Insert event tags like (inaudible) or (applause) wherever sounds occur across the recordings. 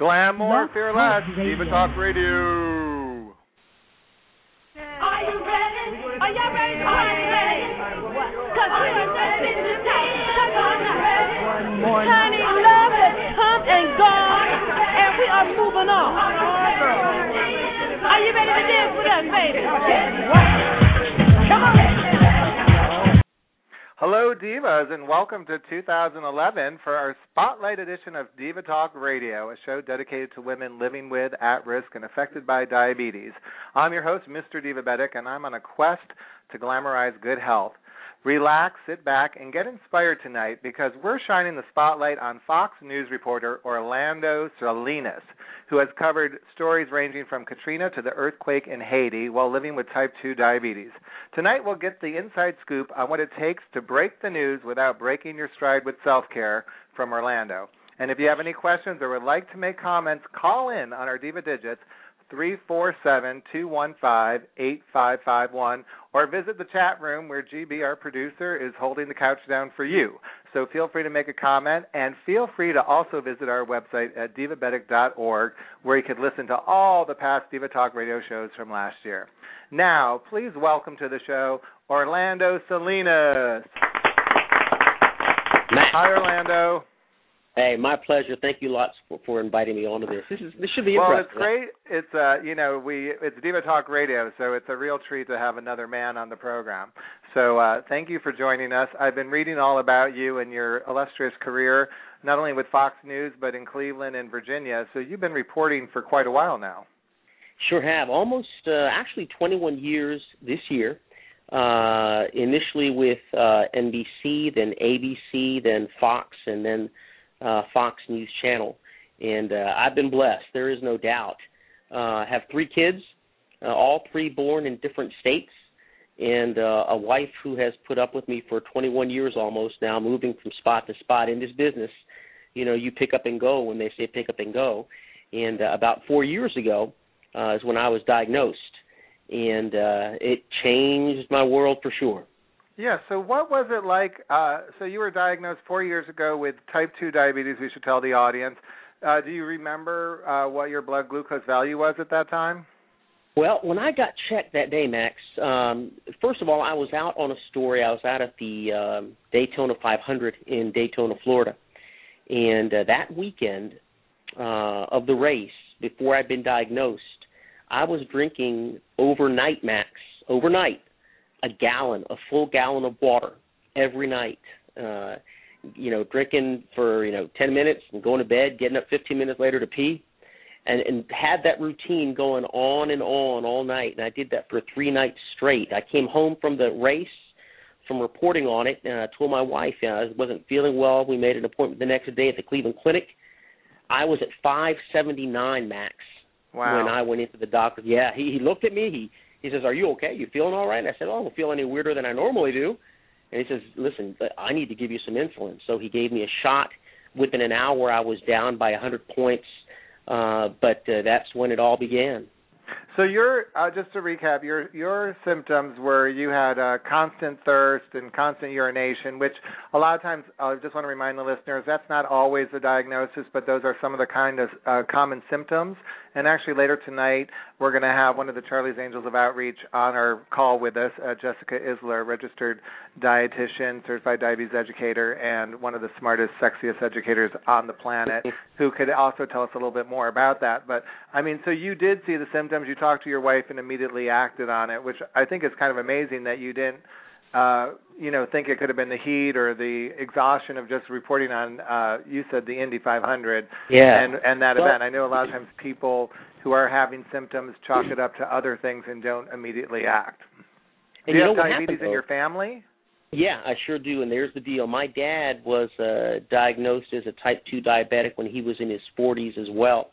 Glamour Fearless, Diva Talk Radio. Hello, Divas, and welcome to 2011 for our Spotlight edition of Diva Talk Radio, a show dedicated to women living with, at risk, and affected by diabetes. I'm your host, Mr. Divabetic, and I'm on a quest to glamorize good health. Relax, sit back, and get inspired tonight because we're shining the spotlight on Fox News reporter Orlando Salinas, who has covered stories ranging from Katrina to the earthquake in Haiti while living with type 2 diabetes. Tonight, we'll get the inside scoop on what it takes to break the news without breaking your stride with self care from Orlando. And if you have any questions or would like to make comments, call in on our Diva Digits. 347-215-8551 or visit the chat room where GB our producer is holding the couch down for you. So feel free to make a comment and feel free to also visit our website at divabetic.org where you can listen to all the past Diva Talk radio shows from last year. Now, please welcome to the show Orlando Salinas. Hi Orlando. Hey, my pleasure. Thank you lots for, for inviting me onto this. This is this should be Well, it's great. It's uh, you know, we it's Diva Talk Radio, so it's a real treat to have another man on the program. So, uh, thank you for joining us. I've been reading all about you and your illustrious career, not only with Fox News but in Cleveland and Virginia. So, you've been reporting for quite a while now. Sure have. Almost uh, actually 21 years this year. Uh, initially with uh, NBC, then ABC, then Fox, and then uh, Fox News Channel. And uh, I've been blessed. There is no doubt. Uh, have three kids, uh, all three born in different states, and uh, a wife who has put up with me for 21 years almost now, moving from spot to spot in this business. You know, you pick up and go when they say pick up and go. And uh, about four years ago uh, is when I was diagnosed, and uh, it changed my world for sure. Yeah. So, what was it like? Uh, so, you were diagnosed four years ago with type two diabetes. We should tell the audience. Uh, do you remember uh, what your blood glucose value was at that time? Well, when I got checked that day, Max, um, first of all, I was out on a story. I was out at the um, Daytona 500 in Daytona, Florida. And uh, that weekend uh, of the race, before I'd been diagnosed, I was drinking overnight, Max, overnight, a gallon, a full gallon of water every night. Uh, you know, drinking for you know ten minutes and going to bed, getting up fifteen minutes later to pee, and and had that routine going on and on all night. And I did that for three nights straight. I came home from the race, from reporting on it, and I told my wife uh, I wasn't feeling well. We made an appointment the next day at the Cleveland Clinic. I was at 579 max Wow. when I went into the doctor. Yeah, he he looked at me. He he says, "Are you okay? You feeling all right?" And I said, "Oh, I don't feel any weirder than I normally do." And he says, "Listen, I need to give you some insulin." So he gave me a shot. Within an hour, I was down by a 100 points. Uh, but uh, that's when it all began. So your uh, just to recap, your your symptoms were you had uh, constant thirst and constant urination, which a lot of times I just want to remind the listeners that's not always the diagnosis, but those are some of the kind of uh, common symptoms. And actually, later tonight we're going to have one of the Charlie's Angels of Outreach on our call with us, uh, Jessica Isler, registered dietitian, certified diabetes educator, and one of the smartest, sexiest educators on the planet, who could also tell us a little bit more about that. But I mean, so you did see the symptoms, you talked to your wife, and immediately acted on it, which I think is kind of amazing that you didn't. Uh, you know, think it could have been the heat or the exhaustion of just reporting on. Uh, you said the Indy 500 Yeah. and and that Well- event. I know a lot of times people who are having symptoms chalk it up to other things and don't immediately act. And Do you, you have diabetes happened, in your family? Yeah, I sure do. And there's the deal. My dad was uh, diagnosed as a type 2 diabetic when he was in his 40s as well,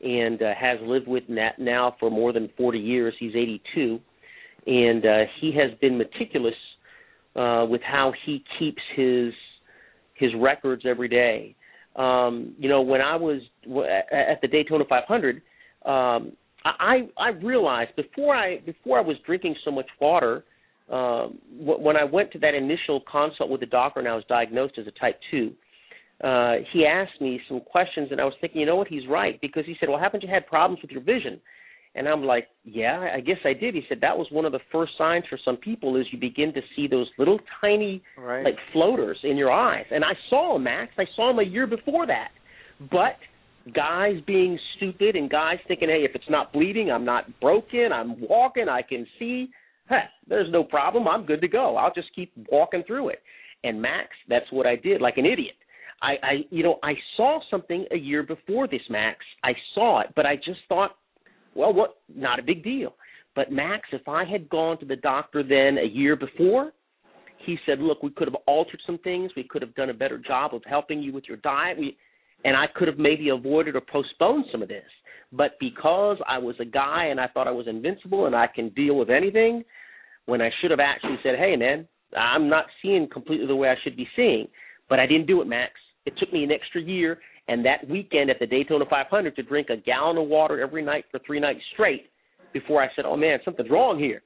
and uh, has lived with that now for more than 40 years. He's 82, and uh, he has been meticulous uh, with how he keeps his his records every day. Um, you know, when I was at the Daytona 500, um, I I realized before I before I was drinking so much water um, when I went to that initial consult with the doctor and I was diagnosed as a type two, uh, he asked me some questions, and I was thinking, you know what, he's right because he said, "Well, haven't you had problems with your vision?" And I'm like, "Yeah, I guess I did." He said that was one of the first signs for some people is you begin to see those little tiny Right. like floaters in your eyes, and I saw them, Max. I saw them a year before that, but guys being stupid and guys thinking, hey, if it's not bleeding, I'm not broken, I'm walking, I can see. Heck, there's no problem. I'm good to go. I'll just keep walking through it. And Max, that's what I did, like an idiot. I, I, you know, I saw something a year before this, Max. I saw it, but I just thought, well, what? Not a big deal. But Max, if I had gone to the doctor then a year before, he said, look, we could have altered some things. We could have done a better job of helping you with your diet. We, and I could have maybe avoided or postponed some of this. But because I was a guy and I thought I was invincible and I can deal with anything, when I should have actually said, "Hey, man, I'm not seeing completely the way I should be seeing," but I didn't do it, Max. It took me an extra year and that weekend at the Daytona 500 to drink a gallon of water every night for three nights straight before I said, "Oh man, something's wrong here."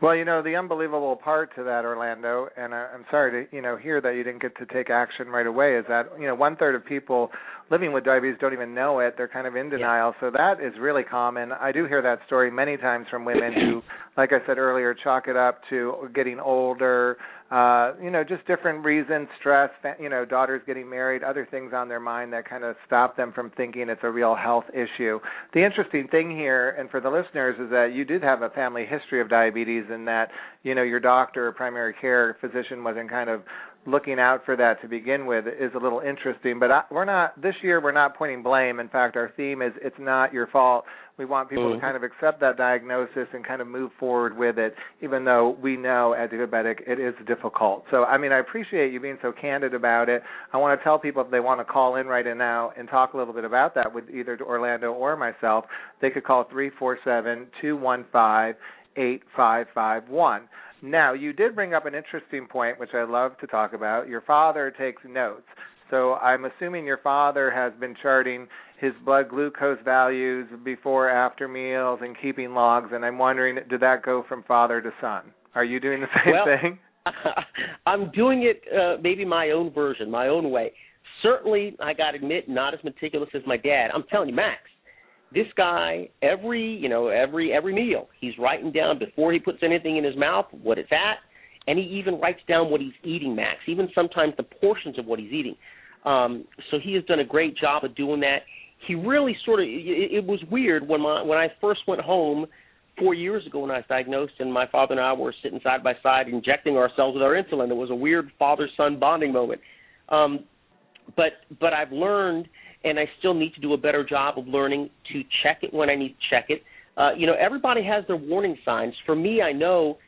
Well, you know the unbelievable part to that, Orlando, and I, I'm sorry to you know hear that you didn't get to take action right away. Is that you know one third of people living with diabetes don't even know it; they're kind of in denial. So that is really common. I do hear that story many times from women who, like I said earlier, chalk it up to getting older, uh, you know, just different reasons, stress, you know, daughters getting married, other things on their mind that kind of stop them from thinking it's a real health issue. The interesting thing here, and for the listeners, is that you did have a family history of diabetes, and that you know your doctor, or primary care physician, wasn't kind of looking out for that to begin with is a little interesting. But I, we're not this year. We're not pointing blame. In fact, our theme is it's not your fault. We want people Mhm. to kind of accept that diagnosis and kind of move forward with it, even though we know as diabetic it is difficult. So, I mean, I appreciate you being so candid about it. I want to tell people if they want to call in right now and talk a little bit about that with either Orlando or myself, they could call three four seven two one five eight five five one. Now, you did bring up an interesting point, which I love to talk about. Your father takes notes. So I'm assuming your father has been charting his blood glucose values before, after meals, and keeping logs. And I'm wondering, did that go from father to son? Are you doing the same Well- thing? (laughs) I'm doing it uh, maybe my own version, my own way. Certainly, I got to admit, not as meticulous as my dad. I'm telling you, Max, this guy every you know every every meal he's writing down before he puts anything in his mouth what it's at, and he even writes down what he's eating, Max. Even sometimes the portions of what he's eating. Um, so he has done a great job of doing that. He really sort of it, it was weird when my when I first went home four years ago when I was diagnosed, and my father and I were sitting side by side injecting ourselves with our insulin. It was a weird father-son bonding moment. Um, but but I've learned, and I still need to do a better job of learning to check it when I need to check it. Uh, you know, everybody has their warning signs. For me, I know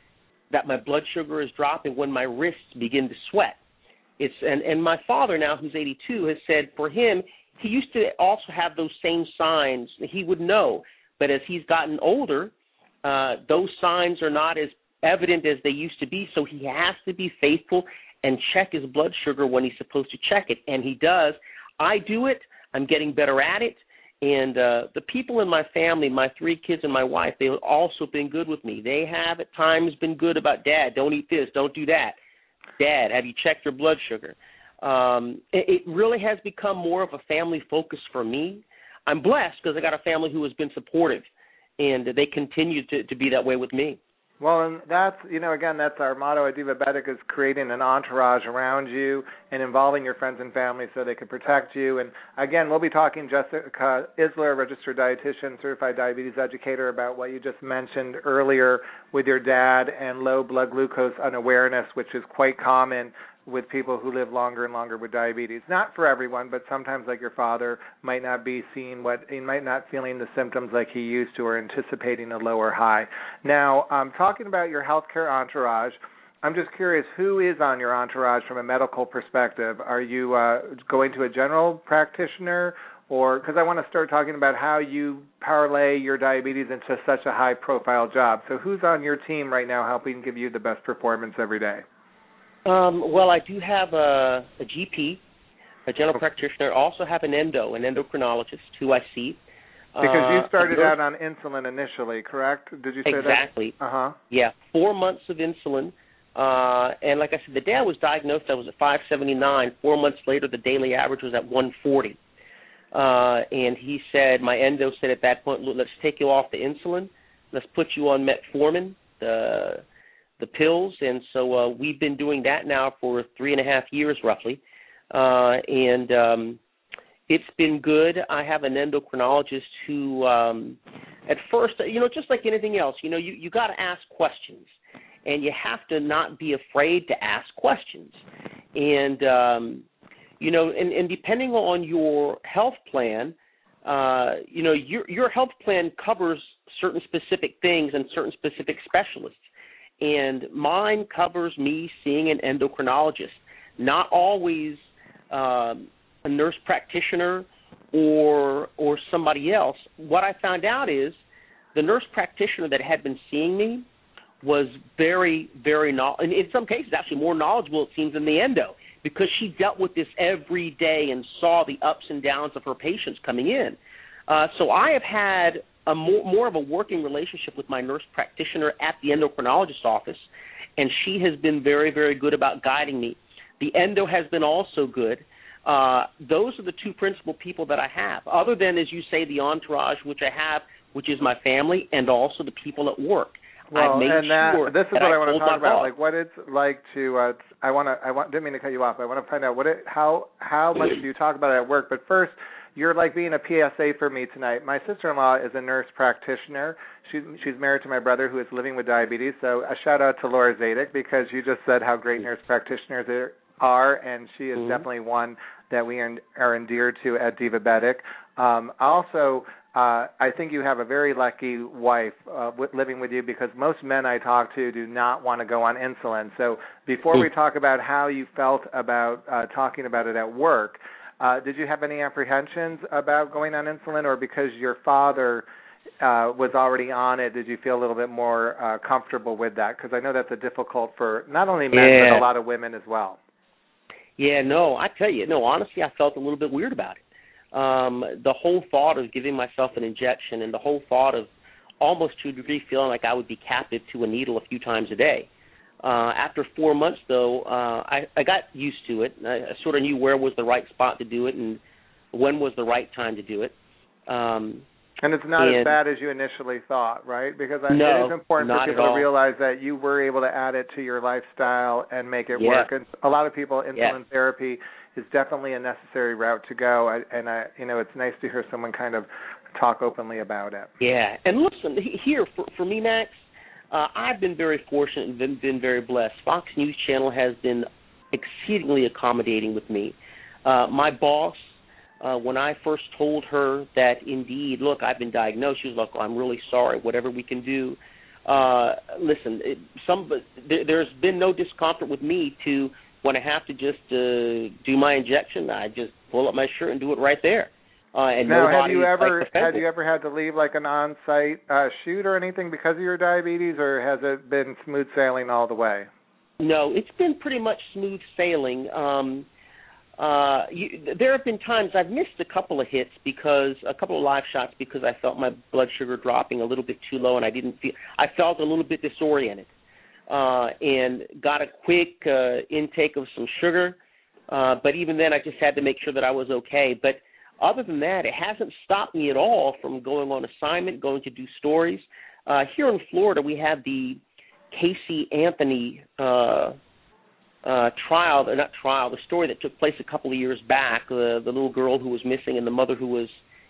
that my blood sugar is dropping when my wrists begin to sweat. It's and and my father now, who's 82, has said for him he used to also have those same signs. He would know, but as he's gotten older, uh, those signs are not as evident as they used to be. So he has to be faithful and check his blood sugar when he's supposed to check it, and he does. I do it. I'm getting better at it. And uh, the people in my family, my three kids and my wife, they've also been good with me. They have at times been good about Dad. Don't eat this. Don't do that. Dad, have you checked your blood sugar? Um, it, it really has become more of a family focus for me. I'm blessed because I got a family who has been supportive, and they continue to, to be that way with me. Well, and that's you know again that's our motto at Divabetic is creating an entourage around you and involving your friends and family so they can protect you. And again, we'll be talking Jessica uh, Isler, registered dietitian, certified diabetes educator, about what you just mentioned earlier with your dad and low blood glucose unawareness, which is quite common with people who live longer and longer with diabetes. Not for everyone, but sometimes like your father might not be seeing what he might not feeling the symptoms like he used to or anticipating a lower high. Now, um talking about your healthcare entourage, I'm just curious who is on your entourage from a medical perspective? Are you uh going to a general practitioner or because I want to start talking about how you parlay your diabetes into such a high profile job. So who's on your team right now helping give you the best performance every day? Um, well, I do have a, a GP, a general practitioner. I also have an endo, an endocrinologist who I see. Because you Uh, started a out on insulin initially, correct? Did you say exactly. that? Uh huh. Yeah, four months of insulin Uh, and like I said, the day I was diagnosed, I was at 579. Four months later, the daily average was at 140. Uh, and he said, my endo said at that point, let's take you off the insulin. Let's put you on metformin, the the pills. And so uh, we've been doing that now for three and a half years, roughly. Uh, and um, it's been good. I have an endocrinologist who, um, at first, you know, just like anything else, you know, you you got to ask questions, and you have to not be afraid to ask questions, and um, you know, and, and depending on your health plan, uh, you know, your your health plan covers certain specific things and certain specific specialists, and mine covers me seeing an endocrinologist, not always. Um, a nurse practitioner or or somebody else, what I found out is the nurse practitioner that had been seeing me was very very no- and in some cases actually more knowledgeable it seems than the endo because she dealt with this every day and saw the ups and downs of her patients coming in. Uh, so I have had a more, more of a working relationship with my nurse practitioner at the endocrinologist office, and she has been very, very good about guiding me. The endo has been also good. Uh, those are the two principal people that I have, other than, as you say, the entourage, which I have, which is my family, and also the people at work. Well, I've made and that, sure this is what I, I want to talk about, boss. like what it's like to. Uh, I want to. I want. Didn't mean to cut you off. I want to find out what it. How how much (clears throat) do you talk about it at work? But first, you're like being a PSA for me tonight. My sister-in-law is a nurse practitioner. She's she's married to my brother who is living with diabetes. So a shout out to Laura Zadek because you just said how great nurse practitioners are, and she is Mhm. definitely one that we are, are endeared to at Divabetic. Um, also, uh, I think you have a very lucky wife uh, with, living with you because most men I talk to do not want to go on insulin. So before we talk about how you felt about uh, talking about it at work, uh, did you have any apprehensions about going on insulin, or because your father uh, was already on it, did you feel a little bit more uh, comfortable with that? Because I know that's a difficult for not only men Yeah. but a lot of women as well. Yeah, no, I tell you, no, honestly, I felt a little bit weird about it. Um, the whole thought of giving myself an injection and the whole thought of almost to a degree feeling like I would be captive to a needle a few times a day. Uh, after four months, though, uh, I, I got used to it. I, I sort of knew where was the right spot to do it and when was the right time to do it. Um, And it's not as bad as you initially thought, right? Because I, No, it is important for people to realize that you were able to add it to your lifestyle and make it Yeah. work. And a lot of people, insulin Yeah. therapy is definitely a necessary route to go. I, and I, you know, it's nice to hear someone kind of talk openly about it. Yeah, and listen here for for me, Max. Uh, I've been very fortunate and been, been very blessed. Fox News Channel has been exceedingly accommodating with me. Uh, my boss, uh, when I first told her that indeed, look, I've been diagnosed, she was like, oh, "I'm really sorry. Whatever we can do." Uh, listen, it, some there, there's been no discomfort with me to when I have to just uh, do my injection, I just pull up my shirt and do it right there. Uh, and now, have you ever like, have you ever had to leave like an on-site uh, shoot or anything because of your diabetes, or has it been smooth sailing all the way? No, it's been pretty much smooth sailing. Um, uh, you, there have been times I've missed a couple of hits because a couple of live shots because I felt my blood sugar dropping a little bit too low and I didn't feel I felt a little bit disoriented uh, and got a quick uh, intake of some sugar. Uh, but even then, I just had to make sure that I was okay. But other than that, it hasn't stopped me at all from going on assignment, going to do stories. Uh, here in Florida, we have the Casey Anthony uh, uh, trial, or not trial, the story that took place a couple of years back, uh, the little girl who was missing and the mother who was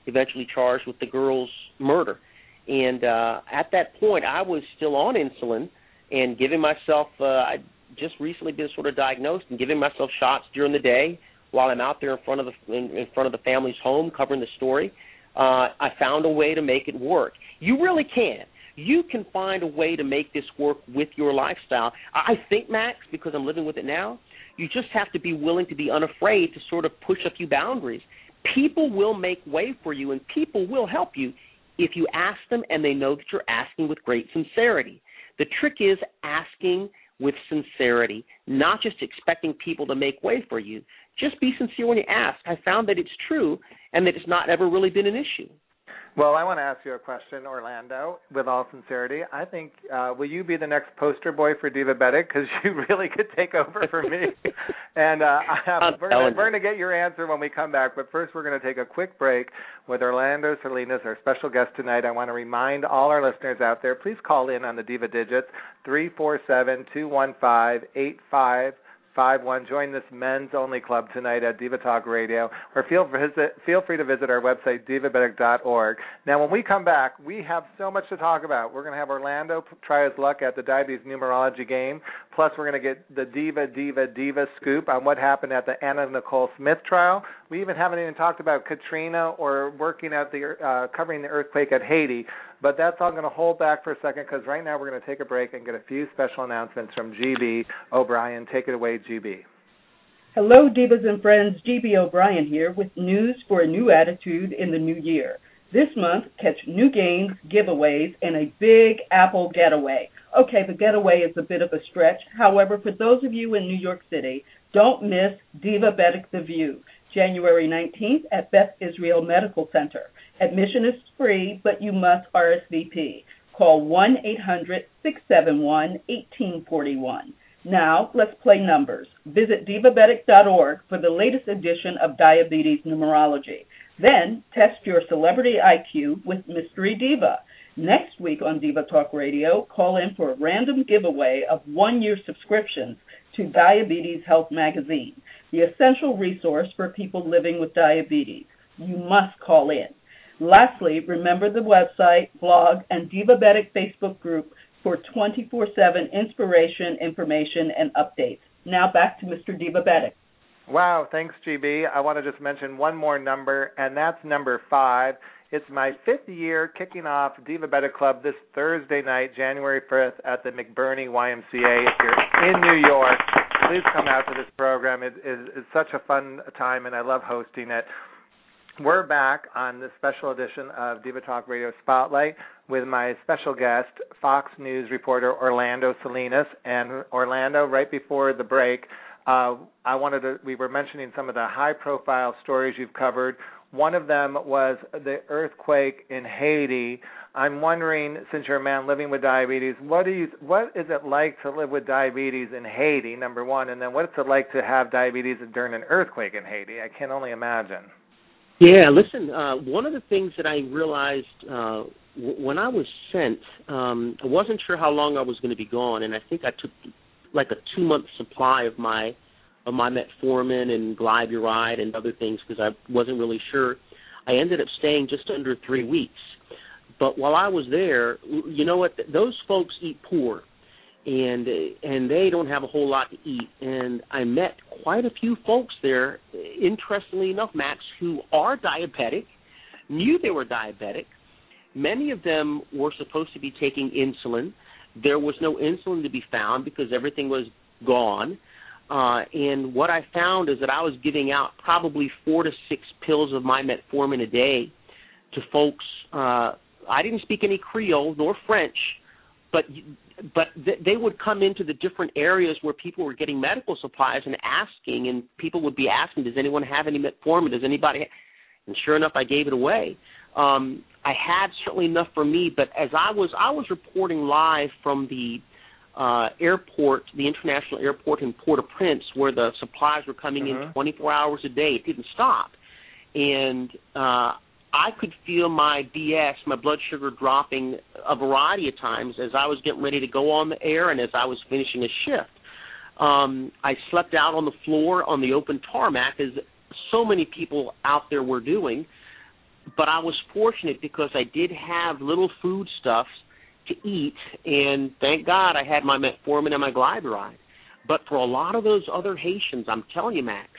eventually charged with the girl's murder. And uh, at that point, I was still on insulin and giving myself, uh, I'd just recently been sort of diagnosed and giving myself shots during the day while I'm out there in front of the in, in front of the family's home covering the story. Uh, I found a way to make it work. You really can you can find a way to make this work with your lifestyle. I I think, Max, because I'm living with it now, you just have to be willing to be unafraid to sort of push a few boundaries. People will make way for you and people will help you if you ask them and they know that you're asking with great sincerity. The trick is asking with sincerity, not just expecting people to make way for you. Just be sincere when you ask. I found that it's true and that it's not ever really been an issue. Well, I want to ask you a question, Orlando, with all sincerity. I think, uh, will you be the next poster boy for Divabetic? Because you (laughs) really could take over for me. (laughs) and uh, I have, we're going to get your answer when we come back. But first, we're going to take a quick break with Orlando Salinas, our special guest tonight. I want to remind all our listeners out there, please call in on the Diva Digits, 347 215 85 five one. Join this men's only club tonight at Diva Talk Radio, or feel visit feel free to visit our website divabetic.org. Now, when we come back, we have so much to talk about. We're going to have Orlando try his luck at the diabetes numerology game. Plus, we're going to get the Diva Diva Diva scoop on what happened at the Anna Nicole Smith trial. We even haven't even talked about Katrina or working at the uh, covering the earthquake at Haiti. But that's all going to hold back for a second because right now we're going to take a break and get a few special announcements from GB O'Brien. Take it away, GB. Hello, Divas and friends. GB O'Brien here with news for a new attitude in the new year. This month, catch new games, giveaways, and a big Apple getaway. Okay, the getaway is a bit of a stretch. However, for those of you in New York City, don't miss Divabetic The View, January 19th at Beth Israel Medical Center. Admission is free, but you must RSVP. Call 1 800 671 1841. Now, let's play numbers. Visit divabetic.org for the latest edition of Diabetes Numerology. Then, test your celebrity IQ with Mystery Diva. Next week on Diva Talk Radio, call in for a random giveaway of one year subscriptions to Diabetes Health Magazine, the essential resource for people living with diabetes. You must call in. Lastly, remember the website, blog, and Divabetic Facebook group for 24 7 inspiration, information, and updates. Now back to Mr. Divabetic. Wow, thanks, GB. I want to just mention one more number, and that's number five. It's my fifth year kicking off Divabetic Club this Thursday night, January 5th, at the McBurney YMCA. If you're in New York, please come out to this program. It is it's such a fun time, and I love hosting it. We're back on the special edition of Diva Talk Radio Spotlight with my special guest, Fox News reporter Orlando Salinas. And Orlando, right before the break, uh, I wanted to. We were mentioning some of the high-profile stories you've covered. One of them was the earthquake in Haiti. I'm wondering, since you're a man living with diabetes, what do you, what is it like to live with diabetes in Haiti? Number one, and then what is it like to have diabetes during an earthquake in Haiti? I can only imagine. Yeah, listen. Uh, one of the things that I realized uh, w- when I was sent, um, I wasn't sure how long I was going to be gone, and I think I took like a two month supply of my of my metformin and glyburide and other things because I wasn't really sure. I ended up staying just under three weeks. But while I was there, you know what? Those folks eat poor and and they don't have a whole lot to eat. And I met quite a few folks there, interestingly enough, Max, who are diabetic, knew they were diabetic. Many of them were supposed to be taking insulin. There was no insulin to be found because everything was gone. Uh, and what I found is that I was giving out probably four to six pills of my metformin a day to folks. Uh, I didn't speak any Creole nor French, but but th- they would come into the different areas where people were getting medical supplies and asking, and people would be asking, "Does anyone have any metformin? Does anybody?" Ha-? And sure enough, I gave it away. Um, I had certainly enough for me, but as I was I was reporting live from the uh, airport, the international airport in Port-au-Prince, where the supplies were coming uh-huh. in 24 hours a day. It didn't stop, and uh, I could feel my BS, my blood sugar dropping a variety of times as I was getting ready to go on the air and as I was finishing a shift. Um, I slept out on the floor on the open tarmac, as so many people out there were doing. But I was fortunate because I did have little foodstuffs to eat, and thank God I had my metformin and my glyburide. But for a lot of those other Haitians, I'm telling you, Max,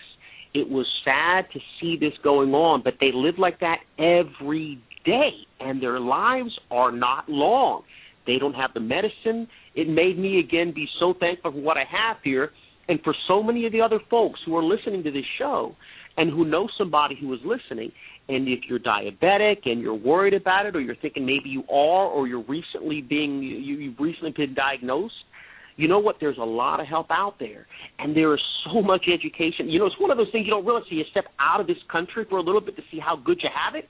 it was sad to see this going on, but they live like that every day, and their lives are not long. They don't have the medicine. It made me again be so thankful for what I have here, and for so many of the other folks who are listening to this show and who know somebody who is listening. And if you're diabetic and you're worried about it, or you're thinking maybe you are, or you're recently being you, you've recently been diagnosed, you know what? There's a lot of help out there, and there is so (laughs) much education. You know, it's one of those things you don't realize. So you step out of this country for a little bit to see how good you have it.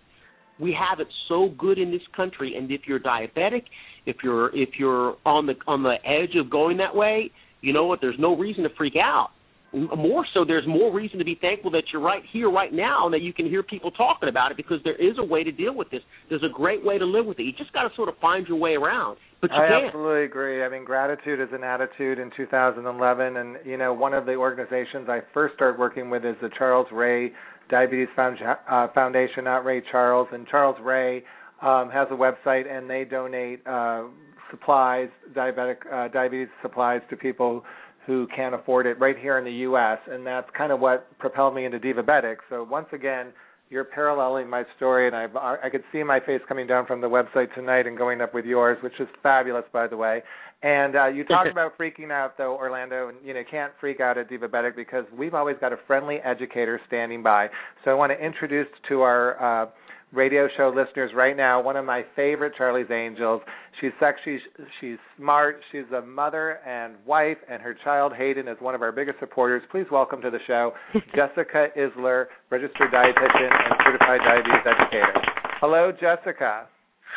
we have it so good in this country, and if you're diabetic, if you're if you're on the on the edge of going that way, you know what? There's no reason to freak out. More so, there's more reason to be thankful that you're right here, right now, and that you can hear people talking about it because there is a way to deal with this. There's a great way to live with it. You just got to sort of find your way around. But you I can. absolutely agree. I mean, gratitude is an attitude in 2011, and you know, one of the organizations I first started working with is the Charles Ray Diabetes uh, Foundation, not Ray Charles, and Charles Ray um, has a website, and they donate uh, supplies, diabetic uh, diabetes supplies to people who can't afford it right here in the U.S. And that's kind of what propelled me into Divabetic. So once again, you're paralleling my story, and I I could see my face coming down from the website tonight and going up with yours, which is fabulous, by the way. And uh, you talked (laughs) about freaking out, though, Orlando, and you know can't freak out at Divabetic because we've always got a friendly educator standing by. So I want to introduce to our uh, radio show listeners right now one of my favorite Charlie's Angels. She's sexy, she's smart, she's a mother and wife, and her child Hayden is one of our biggest supporters. Please welcome to the show (laughs) Jessica Isler, registered dietitian and certified diabetes educator. Hello, Jessica.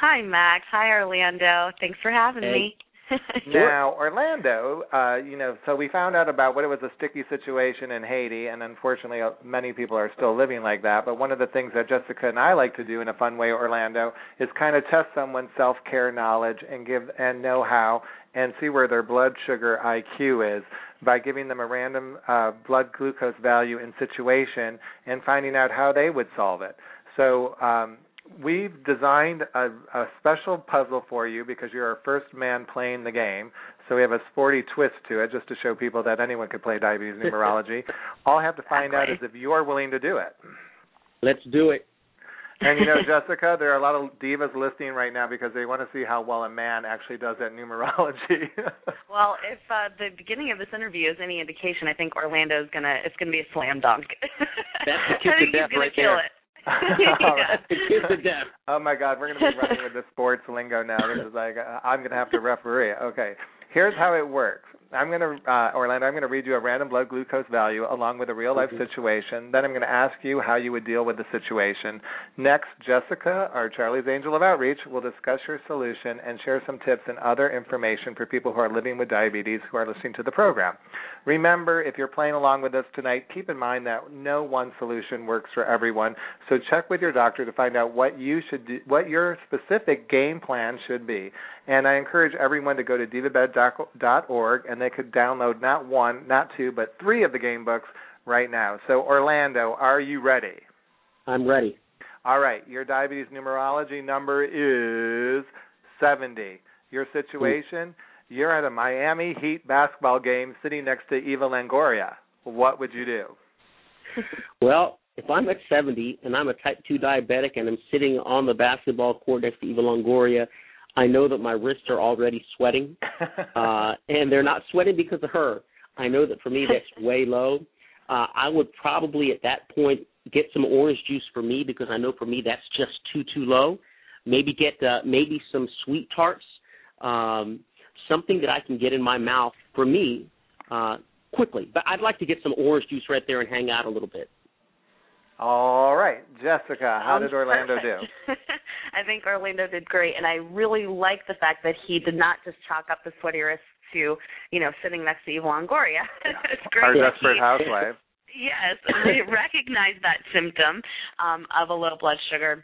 Hi, Max. Hi, Orlando. Thanks for having Hey. me. (laughs) Now, Orlando, uh, you know, so we found out about what it was a sticky situation in Haiti, and unfortunately, uh, many people are still living like that. But one of the things that Jessica and I like to do in a fun way, Orlando, is kind of test someone's self-care knowledge and give and know-how, and see where their blood sugar IQ is by giving them a random uh, blood glucose value in situation and finding out how they would solve it. So um, we've designed a, a special puzzle for you because you're our first man playing the game. So we have a sporty twist to it just to show people that anyone could play diabetes (laughs) numerology. All I have to find out is if you're willing to do it. Let's do it. And you know, (laughs) Jessica, there are a lot of divas listening right now because they want to see how well a man actually does at numerology. (laughs) well, if uh, the beginning of this interview is any indication, I think Orlando is gonna it's gonna be a slam dunk. That's the kiss I think of death gonna right kill there. it. (laughs) Right. That's the kiss of death. Oh my God, we're going to be running with the sports lingo now. This is like uh, I'm going to have to referee. Okay, here's how it works. I'm going to uh, Orlando. I'm going to read you a random blood glucose value along with a real life Mhm. situation. Then I'm going to ask you how you would deal with the situation. Next, Jessica, our Charlie's Angel of Outreach, will discuss your solution and share some tips and other information for people who are living with diabetes who are listening to the program. Remember, if you're playing along with us tonight, keep in mind that no one solution works for everyone. So check with your doctor to find out what you should do, what your specific game plan should be. And I encourage everyone to go to divabetic.org and they could download not one, not two, but three of the game books right now. So Orlando, are you ready? I'm ready. All right, your diabetes numerology number is 70. Your situation, you're at a Miami Heat basketball game sitting next to Eva Longoria. What would you do? (laughs) Well, if I'm at 70 and I'm a type 2 diabetic and I'm sitting on the basketball court next to Eva Longoria, I know that my wrists are already sweating, (laughs) uh, and they're not sweating because of her. I know that for me that's (laughs) way low. Uh, I would probably at that point get some orange juice for me because I know for me that's just too too low. Maybe get uh, maybe some sweet tarts, um, something that I can get in my mouth for me uh, quickly. But I'd like to get some orange juice right there and hang out a little bit. All right, Jessica, how Sounds did Orlando do? (laughs) I think Orlando did great, and I really like the fact that he did not just chalk up the sweaty wrists to, you know, sitting next to Eva Longoria. (laughs) it's great. Our desperate he- housewife. Yes, we (laughs) recognize that symptom um, of a low blood sugar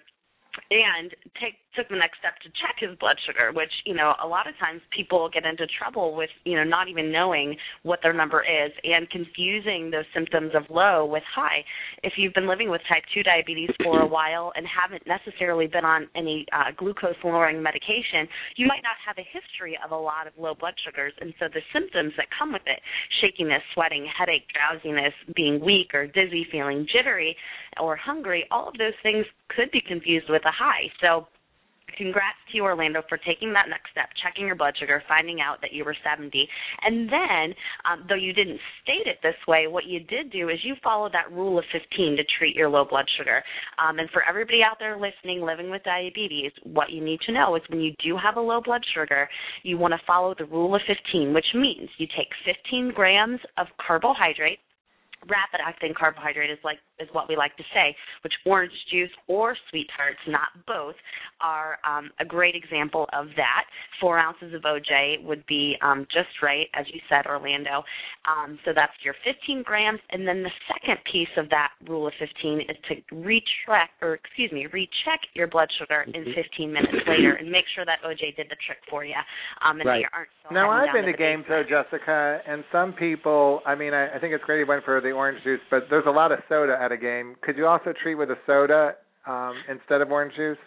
and take took the next step to check his blood sugar, which, you know, a lot of times people get into trouble with, you know, not even knowing what their number is and confusing those symptoms of low with high. If you've been living with type 2 diabetes for a while and haven't necessarily been on any uh, glucose lowering medication, you might not have a history of a lot of low blood sugars. And so the symptoms that come with it, shakiness, sweating, headache, drowsiness, being weak or dizzy, feeling jittery or hungry, all of those things could be confused with a high. So congrats to you, Orlando, for taking that next step, checking your blood sugar, finding out that you were 70. And then, um, though you didn't state it this way, what you did do is you followed that rule of 15 to treat your low blood sugar. Um, and for everybody out there listening, living with diabetes, what you need to know is when you do have a low blood sugar, you want to follow the rule of 15, which means you take 15 grams of carbohydrate rapid acting carbohydrate is like is what we like to say, which orange juice or sweet tarts, not both, are um, a great example of that. Four ounces of OJ would be um, just right, as you said, Orlando. Um, so that's your 15 grams, and then the second piece of that rule of 15 is to retrack, or excuse me, recheck your blood sugar in Mhm. 15 minutes later, and make sure that OJ did the trick for you, um, and Right. that you aren't so Now I've been to the games though. Jessica, and some people. I mean, I, I think it's great you went for the orange juice, but there's a lot of soda at a game. Could you also treat with a soda um, instead of orange juice?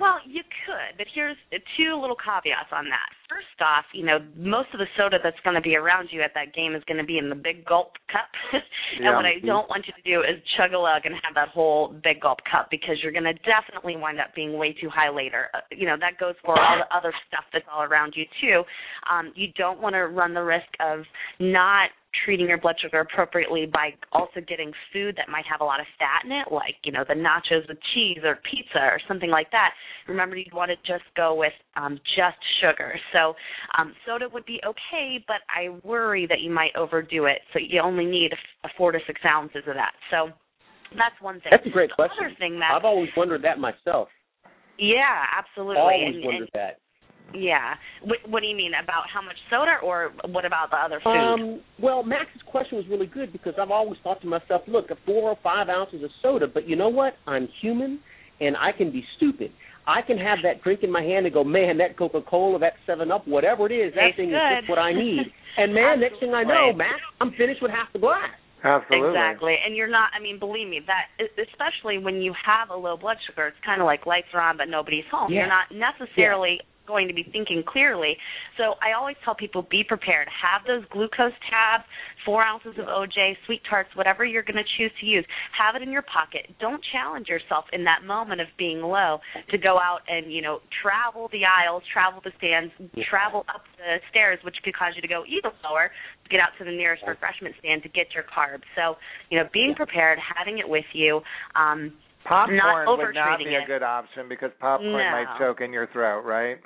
Well, you could, but here's two little caveats on that. First off, you know, most of the soda that's going to be around you at that game is going to be in the big gulp cup. (laughs) and Yeah. what I don't want you to do is chug a lug and have that whole big gulp cup because you're going to definitely wind up being way too high later. Uh, you know, that goes for all the other stuff that's all around you too. Um, you don't want to run the risk of not treating your blood sugar appropriately by also getting food that might have a lot of fat in it, like you know the nachos with cheese or pizza or something like that. Remember, you'd want to just go with um, just sugar. So um, soda would be okay, but I worry that you might overdo it. So you only need a four to six ounces of that. So that's one thing. That's a great the question. other thing that I've always wondered that myself. yeah, absolutely. Always And- wondered that. And, yeah. What, what do you mean about how much soda, or what about the other food? Um, well, Max's question was really good because I've always thought to myself, look, four or five ounces of soda, but you know what? I'm human, and I can be stupid. I can have that drink in my hand and go, man, that Coca Cola, that Seven Up, whatever it is, that Tastes thing is just what I need. (laughs) And man, next thing I know, Max, I'm finished with half the glass. Absolutely. Exactly, and you're not. I mean, believe me, that especially when you have a low blood sugar, it's kind of like lights are on but nobody's home. Yeah. You're not necessarily going to be thinking clearly. So I always tell people be prepared. Have those glucose tabs, four ounces of OJ, sweet tarts, whatever you're going to choose to use. Have it in your pocket. Don't challenge yourself in that moment of being low to go out and you know travel the aisles, travel the stands, travel up the stairs, which could cause you to go even lower. To get out to the nearest refreshment stand to get your carbs. So you know, being prepared, having it with you. Um, Popcorn Not would not be a it. good option because popcorn No. might choke in your throat, right?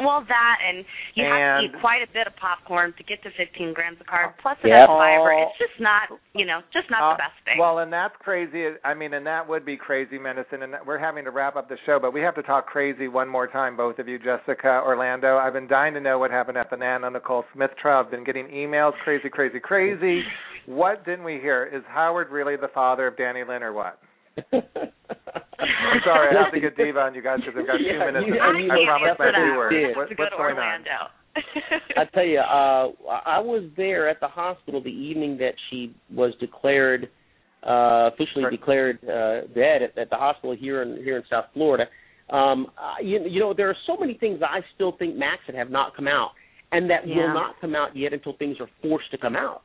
Well, that and you have to eat quite a bit of popcorn to get to 15 grams of carb. Plus, it Yep. has fiber. It's just not, you know, just not Uh, the best thing. Well, and that's crazy. I mean, and that would be crazy medicine. And we're having to wrap up the show, but we have to talk crazy one more time, both of you, Jessica, Orlando. I've been dying to know what happened at the Anna Nicole Smith trial. I've been getting emails, crazy, crazy, crazy. What didn't we hear? Is Howard really the father of Dannielynn or what? (laughs) I'm (laughs) sorry, I have to get (laughs) Diva on you guys because I've got two Yeah, minutes. you- and and I can't my answer two that. What, to go what's to going on? (laughs) I tell you, uh, I was there at the hospital the evening that she was declared uh, officially Right. declared uh, dead at, at the hospital here in here in South Florida. Um, uh, you, you know, there are so many things I still think Max that have not come out, and that Yeah. will not come out yet until things are forced to come out.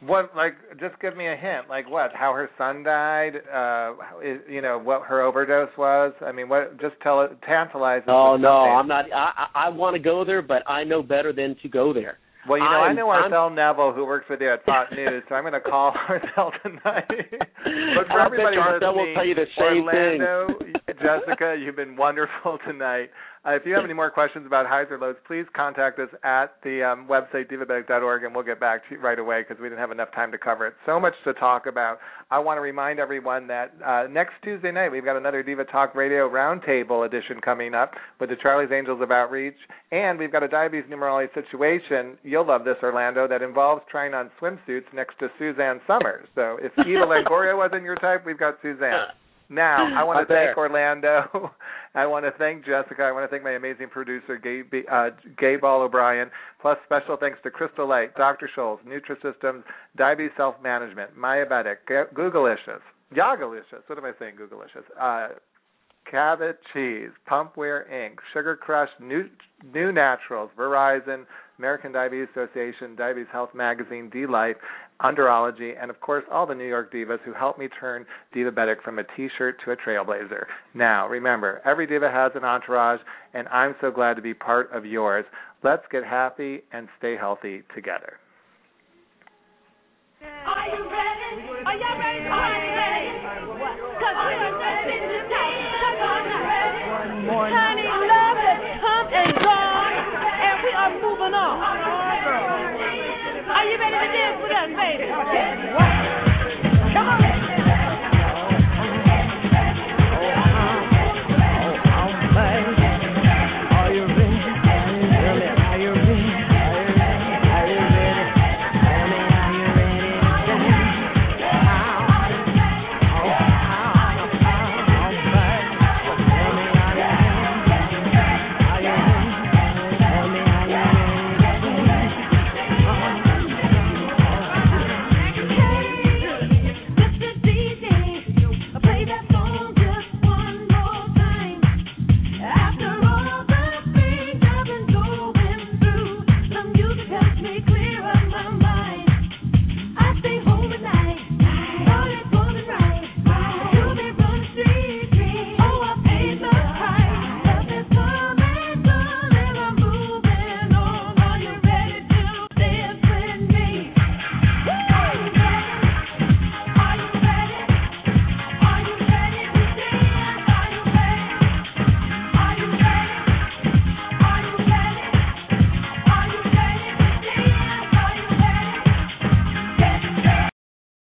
What like just give me a hint. Like what? How her son died? Uh is, you know what her overdose was? I mean, what just tell it tantalize Oh no. I'm not. I I, I want to go there, but I know better than to go there. Well, you know, i I'm- know I'm- Arthel Neville who works with you at Fox (laughs) News, so I'm going to call (laughs) Arthel tonight. (laughs) but for I bet everybody Arthel will listening, tell you the same thing. Orlando, Jessica, you've been wonderful tonight. Uh, if you have any more questions about highs or lows, please contact us at the um, website divabetic.org, and we'll get back to you right away because we didn't have enough time to cover it. So much to talk about. I want to remind everyone that uh, next Tuesday night we've got another Diva Talk Radio Roundtable edition coming up with the Charlie's Angels of Outreach, and we've got a diabetes numerology situation. You'll love this, Orlando, that involves trying on swimsuits next to Suzanne Somers. So if Eva (laughs) Longoria wasn't your type, we've got Suzanne. Now, (gasps) I want to thank there. Orlando. (laughs) I want to thank Jessica. I want to thank my amazing producer, Gabe, uh, Gabe Ball O'Brien. Plus, special thanks to Crystal Light, Dr. Scholl's, Nutrisystems, Diabetes Self Management, Mayabetic, Googleicious, Yagalicious. What am I saying, Googleicious? Uh, Cabot Cheese, PumpWear Inc., Sugar Crush, New, New Naturals, Verizon, American Diabetes Association, Diabetes Health Magazine, D-Life, Underology, and of course all the New York divas who helped me turn Divabetic from a T-shirt to a trailblazer. Now, remember, every diva has an entourage, and I'm so glad to be part of yours. Let's get happy and stay healthy together. Gone, and